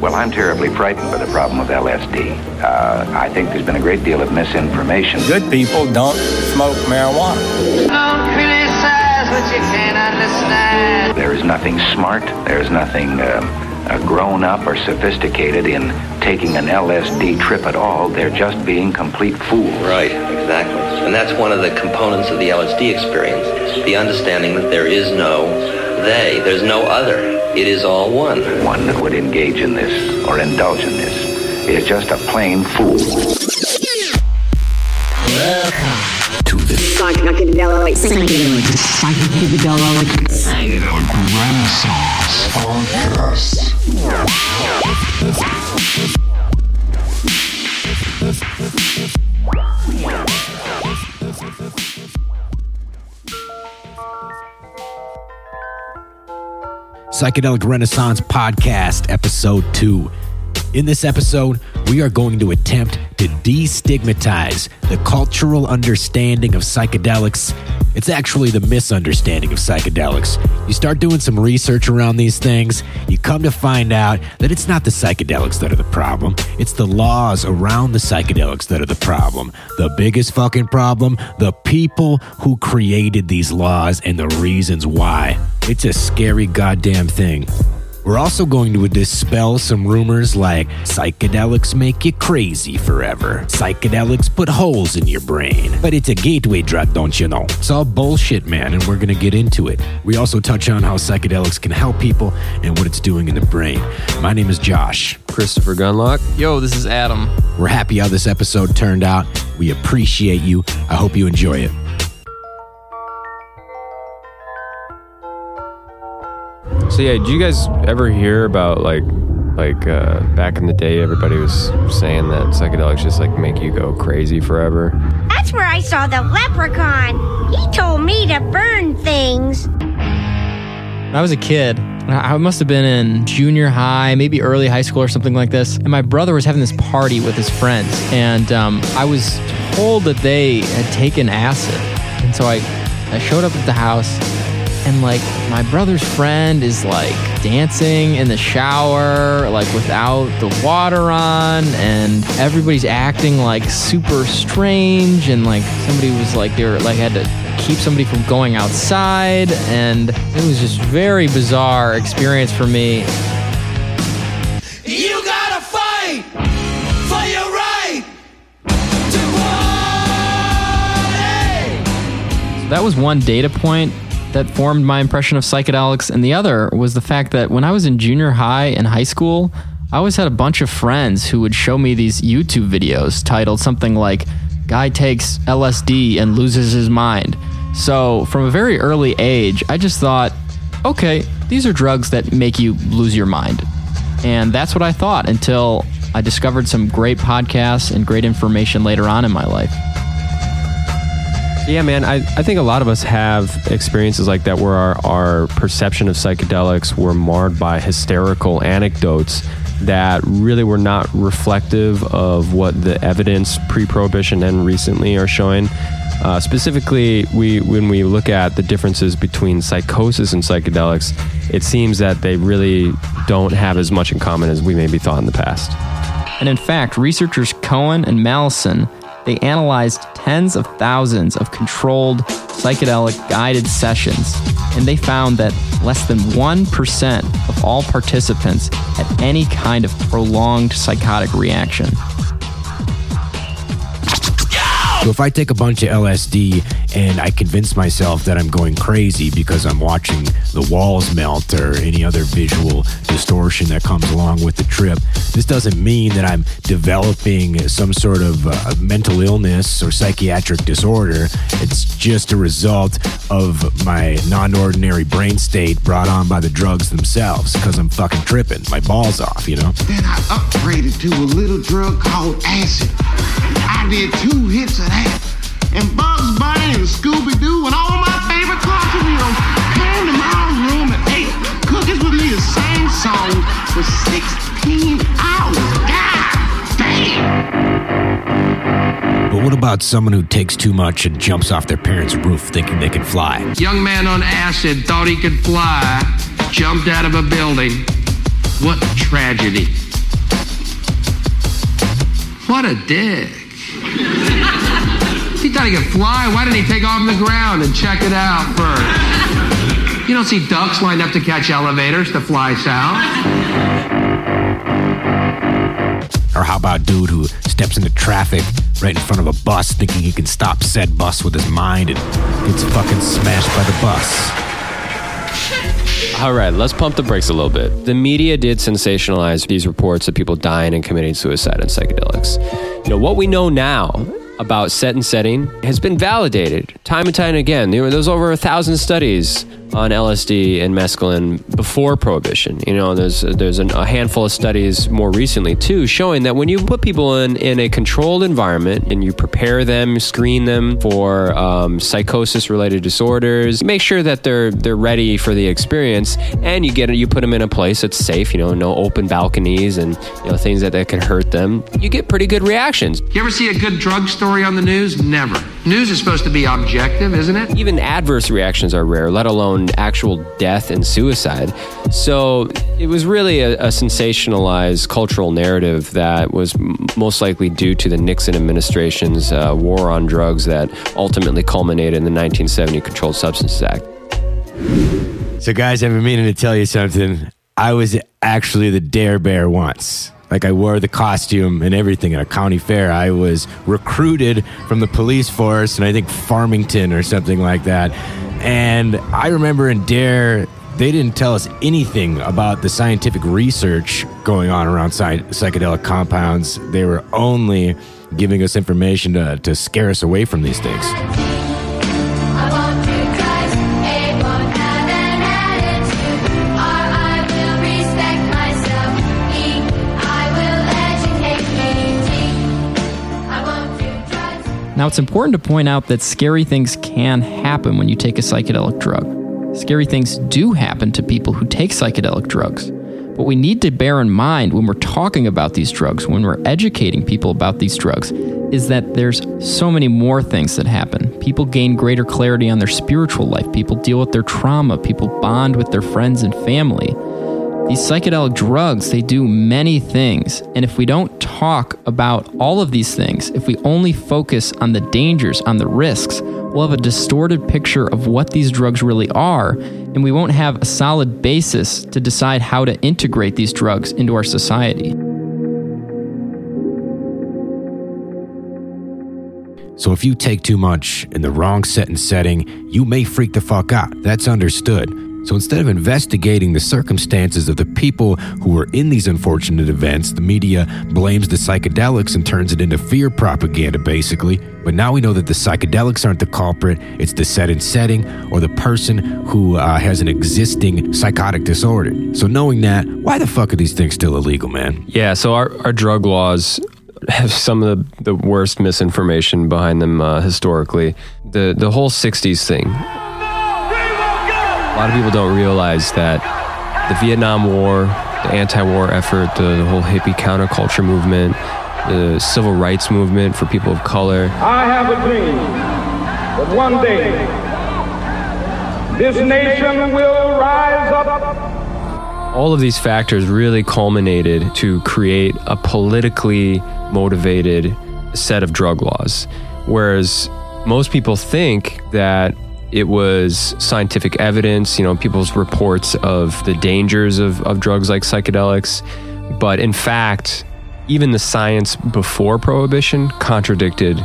Well, I'm terribly frightened by the problem with LSD. Uh, I think there's been a great deal of misinformation. Good people don't smoke marijuana. Don't criticize what you can't understand. There is nothing smart, there's nothing uh, uh, grown up or sophisticated in taking an LSD trip at all. They're just being complete fools. Right, exactly. And that's one of the components of the LSD experience the understanding that there is no they, there's no other. It is all one. One that would engage in this or indulge in this is just a plain fool. to the Psychedelic. Psychedelic Renaissance Podcast. Psychedelic Renaissance Podcast, Episode 2. In this episode, we are going to attempt to destigmatize the cultural understanding of psychedelics. It's actually the misunderstanding of psychedelics. You start doing some research around these things, you come to find out that it's not the psychedelics that are the problem, it's the laws around the psychedelics that are the problem. The biggest fucking problem, the people who created these laws and the reasons why. It's a scary goddamn thing. We're also going to dispel some rumors like psychedelics make you crazy forever. Psychedelics put holes in your brain. But it's a gateway drug, don't you know? It's all bullshit, man, and we're going to get into it. We also touch on how psychedelics can help people and what it's doing in the brain. My name is Josh. Christopher Gunlock. Yo, this is Adam. We're happy how this episode turned out. We appreciate you. I hope you enjoy it. So yeah, did you guys ever hear about like like uh, back in the day everybody was saying that psychedelics just like make you go crazy forever? That's where I saw the leprechaun. He told me to burn things. When I was a kid, I must have been in junior high, maybe early high school or something like this. And my brother was having this party with his friends. And um, I was told that they had taken acid. And so I, I showed up at the house and like my brother's friend is like dancing in the shower like without the water on and everybody's acting like super strange and like somebody was like they were like had to keep somebody from going outside and it was just very bizarre experience for me You gotta fight for your right to party. that was one data point that formed my impression of psychedelics and the other was the fact that when i was in junior high and high school i always had a bunch of friends who would show me these youtube videos titled something like guy takes lsd and loses his mind. So from a very early age i just thought okay these are drugs that make you lose your mind. And that's what i thought until i discovered some great podcasts and great information later on in my life Yeah, man. I, I think a lot of us have experiences like that where our, our perception of psychedelics were marred by hysterical anecdotes that really were not reflective of what the evidence pre-prohibition and recently are showing. Uh, specifically, we when we look at the differences between psychosis and psychedelics, it seems that they really don't have as much in common as we maybe thought in the past. And in fact, researchers Cohen and Malleson, they analyzed tens of thousands of controlled psychedelic guided sessions, and they found that less than 1% of all participants had any kind of prolonged psychotic reaction. So if I take a bunch of LSD and I convince myself that I'm going crazy because I'm watching the walls melt or any other visual distortion that comes along with the trip, this doesn't mean that I'm developing some sort of uh, mental illness or psychiatric disorder. It's just a result of my non-ordinary brain state brought on by the drugs themselves because I'm fucking tripping my balls off, you know? Then I upgraded to a little drug called acid. I did two hits of that. And Bugs Bunny and Scooby Doo and all my favorite cartoon heroes came to my room and ate cookies with me the same song for 16 hours. God damn! But what about someone who takes too much and jumps off their parents' roof thinking they can fly? Young man on acid thought he could fly, jumped out of a building. What tragedy. What a dick. He thought he could fly, why didn't he take off the ground and check it out first? You don't see ducks lined up to catch elevators to fly south. Or how about dude who steps into traffic right in front of a bus thinking he can stop said bus with his mind and gets fucking smashed by the bus? All right, let's pump the brakes a little bit. The media did sensationalize these reports of people dying and committing suicide on psychedelics. You know, what we know now about set and setting has been validated time and time again. There was over a thousand studies on LSD and mescaline before prohibition. You know, there's there's an, a handful of studies more recently too showing that when you put people in in a controlled environment and you prepare them, screen them for um, psychosis related disorders, make sure that they're they're ready for the experience, and you get you put them in a place that's safe. You know, no open balconies and you know things that, that could hurt them. You get pretty good reactions. You ever see a good drug story on the news? Never. News is supposed to be objective, isn't it? Even adverse reactions are rare, let alone actual death and suicide. So it was really a, a sensationalized cultural narrative that was m- most likely due to the Nixon administration's uh, war on drugs that ultimately culminated in the 1970 Controlled Substances Act. So, guys, I've been meaning to tell you something. I was actually the Dare Bear once. Like, I wore the costume and everything at a county fair. I was recruited from the police force, and I think Farmington or something like that. And I remember in Dare, they didn't tell us anything about the scientific research going on around psy- psychedelic compounds. They were only giving us information to, to scare us away from these things. Now, it's important to point out that scary things can happen when you take a psychedelic drug. Scary things do happen to people who take psychedelic drugs. What we need to bear in mind when we're talking about these drugs, when we're educating people about these drugs, is that there's so many more things that happen. People gain greater clarity on their spiritual life, people deal with their trauma, people bond with their friends and family. These psychedelic drugs, they do many things. And if we don't talk about all of these things, if we only focus on the dangers, on the risks, we'll have a distorted picture of what these drugs really are, and we won't have a solid basis to decide how to integrate these drugs into our society. So if you take too much in the wrong set and setting, you may freak the fuck out. That's understood. So instead of investigating the circumstances of the people who were in these unfortunate events, the media blames the psychedelics and turns it into fear propaganda, basically. But now we know that the psychedelics aren't the culprit, it's the set and setting or the person who uh, has an existing psychotic disorder. So knowing that, why the fuck are these things still illegal, man? Yeah, so our, our drug laws have some of the, the worst misinformation behind them uh, historically. The the whole '60s thing. A lot of people don't realize that the Vietnam War, the anti-war effort, the, the whole hippie counterculture movement, the civil rights movement for people of color. I have a dream that one day this nation will rise up all of these factors really culminated to create a politically motivated set of drug laws. Whereas most people think that it was scientific evidence, you know, people's reports of the dangers of, of drugs like psychedelics. But in fact, even the science before prohibition contradicted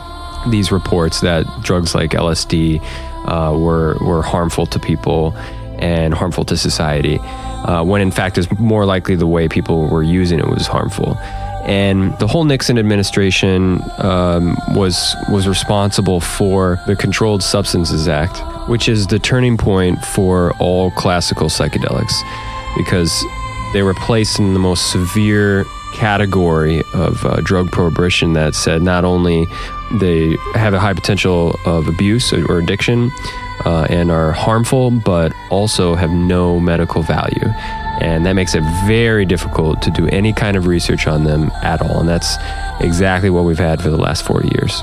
these reports that drugs like LSD uh, were, were harmful to people and harmful to society, uh, when in fact it's more likely the way people were using it was harmful. And the whole Nixon administration um, was was responsible for the Controlled Substances Act, which is the turning point for all classical psychedelics, because they were placed in the most severe category of uh, drug prohibition that said not only they have a high potential of abuse or addiction uh, and are harmful, but also have no medical value. And that makes it very difficult to do any kind of research on them at all. And that's exactly what we've had for the last 40 years.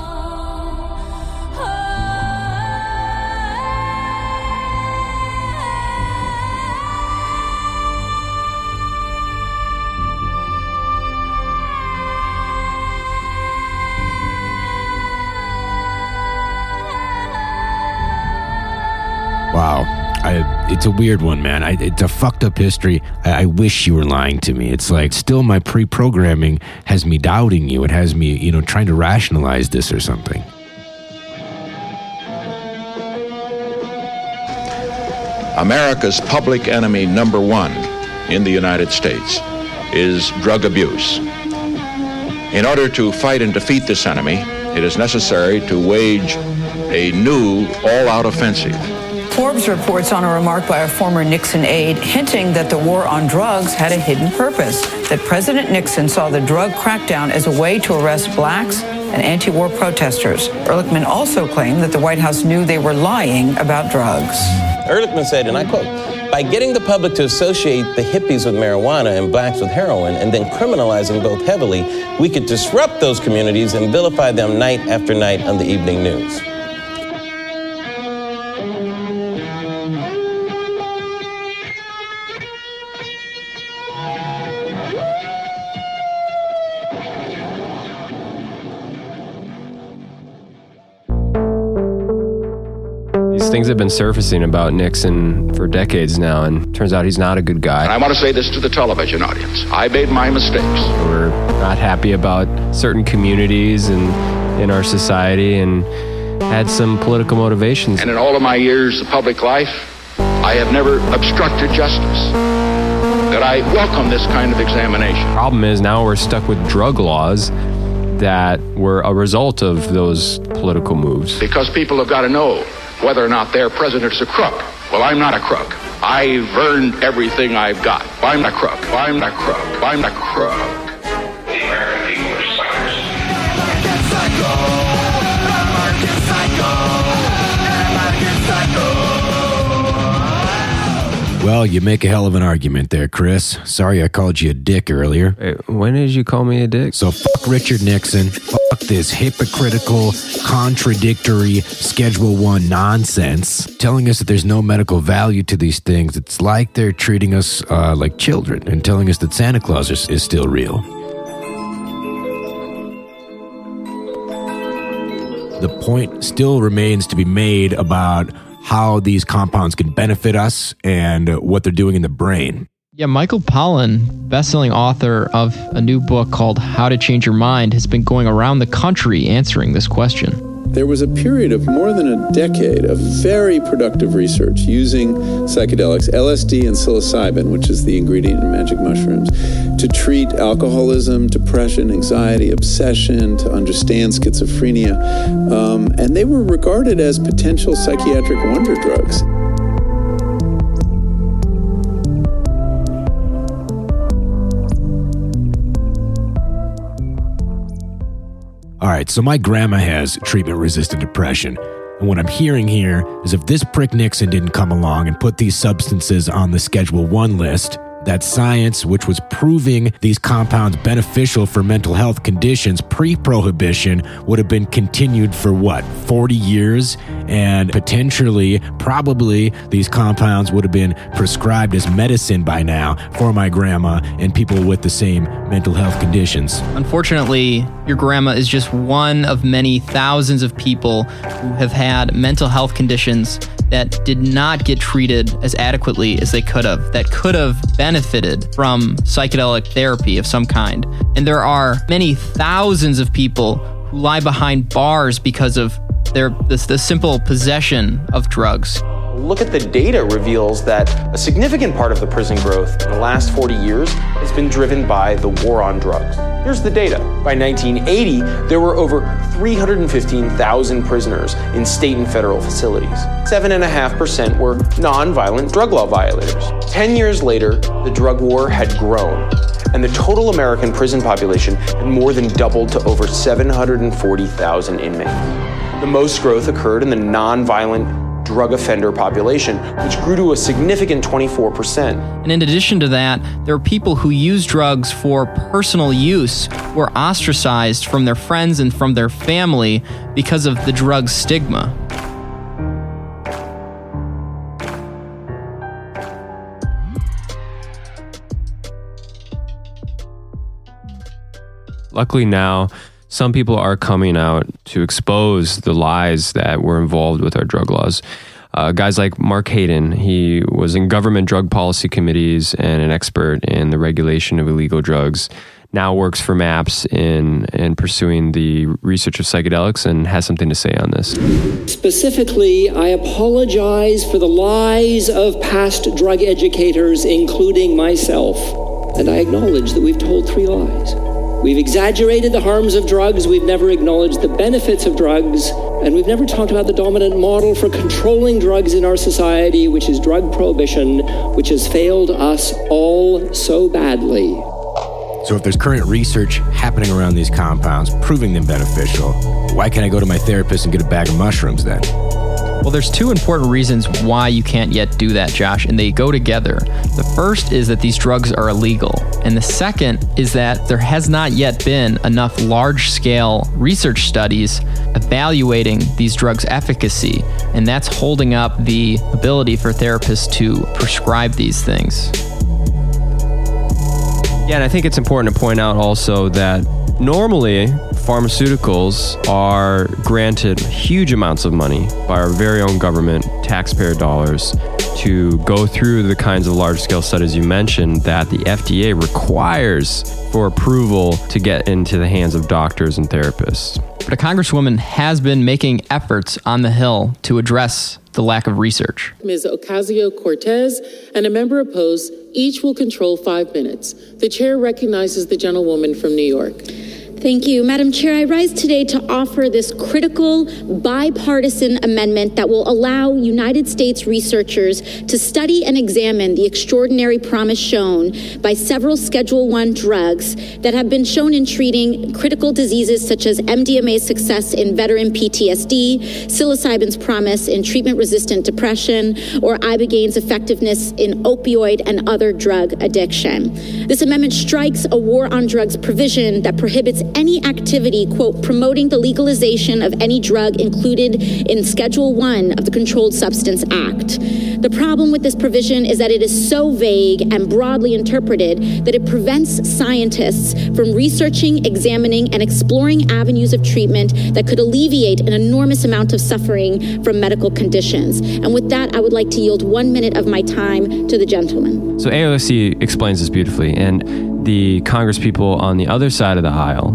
It's a weird one, man. I, it's a fucked up history. I, I wish you were lying to me. It's like still my pre-programming has me doubting you. It has me, you know, trying to rationalize this or something. America's public enemy number one in the United States is drug abuse. In order to fight and defeat this enemy, it is necessary to wage a new all out offensive. Forbes reports on a remark by a former Nixon aide hinting that the war on drugs had a hidden purpose, that President Nixon saw the drug crackdown as a way to arrest blacks and anti war protesters. Ehrlichman also claimed that the White House knew they were lying about drugs. Ehrlichman said, and I quote, by getting the public to associate the hippies with marijuana and blacks with heroin and then criminalizing both heavily, we could disrupt those communities and vilify them night after night on the evening news. Have been surfacing about Nixon for decades now, and turns out he's not a good guy. And I want to say this to the television audience. I made my mistakes. We're not happy about certain communities and in our society, and had some political motivations. And in all of my years of public life, I have never obstructed justice. That I welcome this kind of examination. Problem is now we're stuck with drug laws that were a result of those political moves. Because people have got to know whether or not their president is a crook. Well, I'm not a crook. I've earned everything I've got. I'm a crook. I'm a crook. I'm a crook. Well, you make a hell of an argument there, Chris. Sorry I called you a dick earlier. when did you call me a dick? So fuck Richard Nixon. Fuck this hypocritical, contradictory Schedule 1 nonsense. Telling us that there's no medical value to these things. It's like they're treating us uh, like children and telling us that Santa Claus is, is still real. The point still remains to be made about how these compounds can benefit us and what they're doing in the brain. Yeah, Michael Pollan, best-selling author of a new book called How to Change Your Mind, has been going around the country answering this question. There was a period of more than a decade of very productive research using psychedelics, LSD and psilocybin, which is the ingredient in magic mushrooms, to treat alcoholism, depression, anxiety, obsession, to understand schizophrenia. Um, and they were regarded as potential psychiatric wonder drugs. Right, so my grandma has treatment resistant depression. And what I'm hearing here is if this prick Nixon didn't come along and put these substances on the Schedule 1 list, that science, which was proving these compounds beneficial for mental health conditions pre prohibition, would have been continued for what, 40 years? And potentially, probably, these compounds would have been prescribed as medicine by now for my grandma and people with the same mental health conditions. Unfortunately, your grandma is just one of many thousands of people who have had mental health conditions that did not get treated as adequately as they could have, that could have benefited from psychedelic therapy of some kind. And there are many thousands of people who lie behind bars because of their the, the simple possession of drugs. Look at the data reveals that a significant part of the prison growth in the last 40 years has been driven by the war on drugs. Here's the data. By 1980, there were over 315,000 prisoners in state and federal facilities. 7.5% were nonviolent drug law violators. 10 years later, the drug war had grown, and the total American prison population had more than doubled to over 740,000 inmates. The most growth occurred in the nonviolent drug offender population, which grew to a significant 24%. And in addition to that, there are people who use drugs for personal use who are ostracized from their friends and from their family because of the drug stigma. Luckily now, some people are coming out to expose the lies that were involved with our drug laws. uh, guys like Mark Haden. He was in government drug policy committees and an expert in the regulation of illegal drugs. Now works for MAPS in in pursuing the research of psychedelics and has something to say on this. Specifically, I apologize for the lies of past drug educators, including myself. And I acknowledge that we've told three lies. We've exaggerated the harms of drugs, we've never acknowledged the benefits of drugs, and we've never talked about the dominant model for controlling drugs in our society, which is drug prohibition, which has failed us all so badly. So, if there's current research happening around these compounds proving them beneficial, why can't I go to my therapist and get a bag of mushrooms then? Well, there's two important reasons why you can't yet do that, Josh, and they go together. The first is that these drugs are illegal, and the second is that there has not yet been enough large scale research studies evaluating these drugs' efficacy, and that's holding up the ability for therapists to prescribe these things. Yeah, and I think it's important to point out also that normally pharmaceuticals are granted huge amounts of money by our very own government, taxpayer dollars, to go through the kinds of large scale studies you mentioned that the FDA requires for approval to get into the hands of doctors and therapists. But a congresswoman has been making efforts on the Hill to address the lack of research. Ms. Ocasio Cortez and a member opposed each will control five minutes. The chair recognizes the gentlewoman from New York. Thank you. Madam Chair, I rise today to offer this critical bipartisan amendment that will allow United States researchers to study and examine the extraordinary promise shown by several Schedule 1 drugs that have been shown in treating critical diseases such as MDMA's success in veteran PTSD, psilocybin's promise in treatment-resistant depression, or ibogaine effectiveness in opioid and other drug addiction. This amendment strikes a war on drugs provision that prohibits any activity, quote, promoting the legalization of any drug included in Schedule 1 of the Controlled Substance Act. The problem with this provision is that it is so vague and broadly interpreted that it prevents scientists from researching, examining, and exploring avenues of treatment that could alleviate an enormous amount of suffering from medical conditions. And with that, I would like to yield one minute of my time to the gentleman. So AOC explains this beautifully, and the Congress people on the other side of the aisle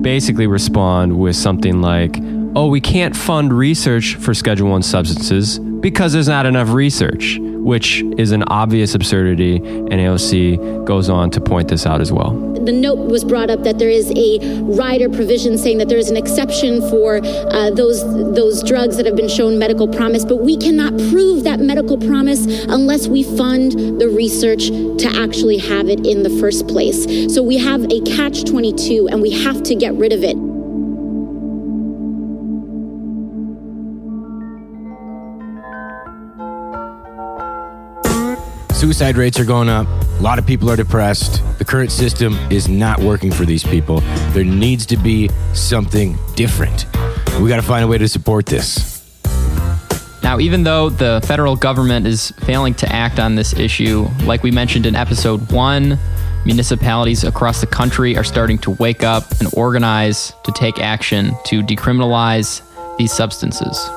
basically respond with something like, "Oh, we can't fund research for Schedule 1 substances because there's not enough research," which is an obvious absurdity, and AOC goes on to point this out as well. The note was brought up that there is a rider provision saying that there is an exception for uh, those those drugs that have been shown medical promise, but we cannot prove that medical promise unless we fund the research to actually have it in the first place. So we have a catch 22 and we have to get rid of it. Suicide rates are going up. A lot of people are depressed. The current system is not working for these people. There needs to be something different. We got to find a way to support this. Now, even though the federal government is failing to act on this issue, like we mentioned in episode one, municipalities across the country are starting to wake up and organize to take action to decriminalize these substances.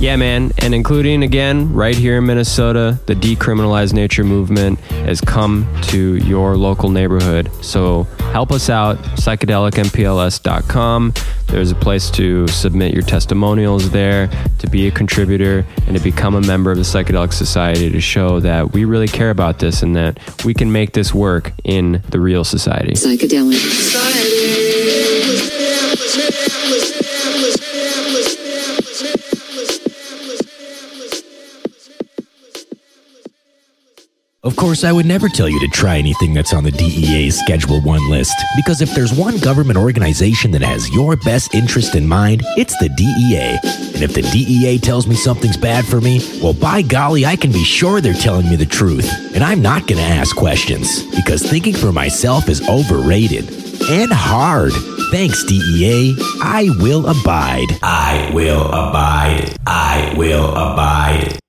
Yeah, man. And including, again, right here in Minnesota, the decriminalized nature movement has come to your local neighborhood. So help us out, psychedelicmpls.com. There's a place to submit your testimonials there, to be a contributor, and to become a member of the Psychedelic Society to show that we really care about this and that we can make this work in the real society. Psychedelic. Of course, I would never tell you to try anything that's on the DEA's Schedule 1 list, because if there's one government organization that has your best interest in mind, it's the DEA. And if the DEA tells me something's bad for me, well, by golly, I can be sure they're telling me the truth. And I'm not going to ask questions, because thinking for myself is overrated and hard. Thanks, DEA. I will abide. I will abide. I will abide.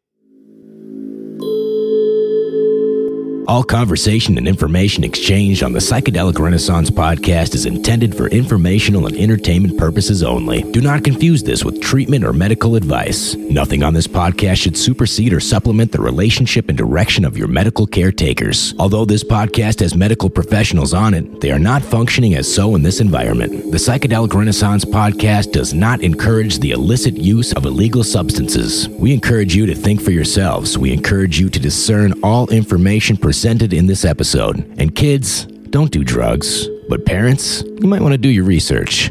All conversation and information exchanged on the Psychedelic Renaissance podcast is intended for informational and entertainment purposes only. Do not confuse this with treatment or medical advice. Nothing on this podcast should supersede or supplement the relationship and direction of your medical caretakers. Although this podcast has medical professionals on it, they are not functioning as so in this environment. The Psychedelic Renaissance podcast does not encourage the illicit use of illegal substances. We encourage you to think for yourselves. We encourage you to discern all information presented in this episode. And kids, don't do drugs. But parents, you might want to do your research.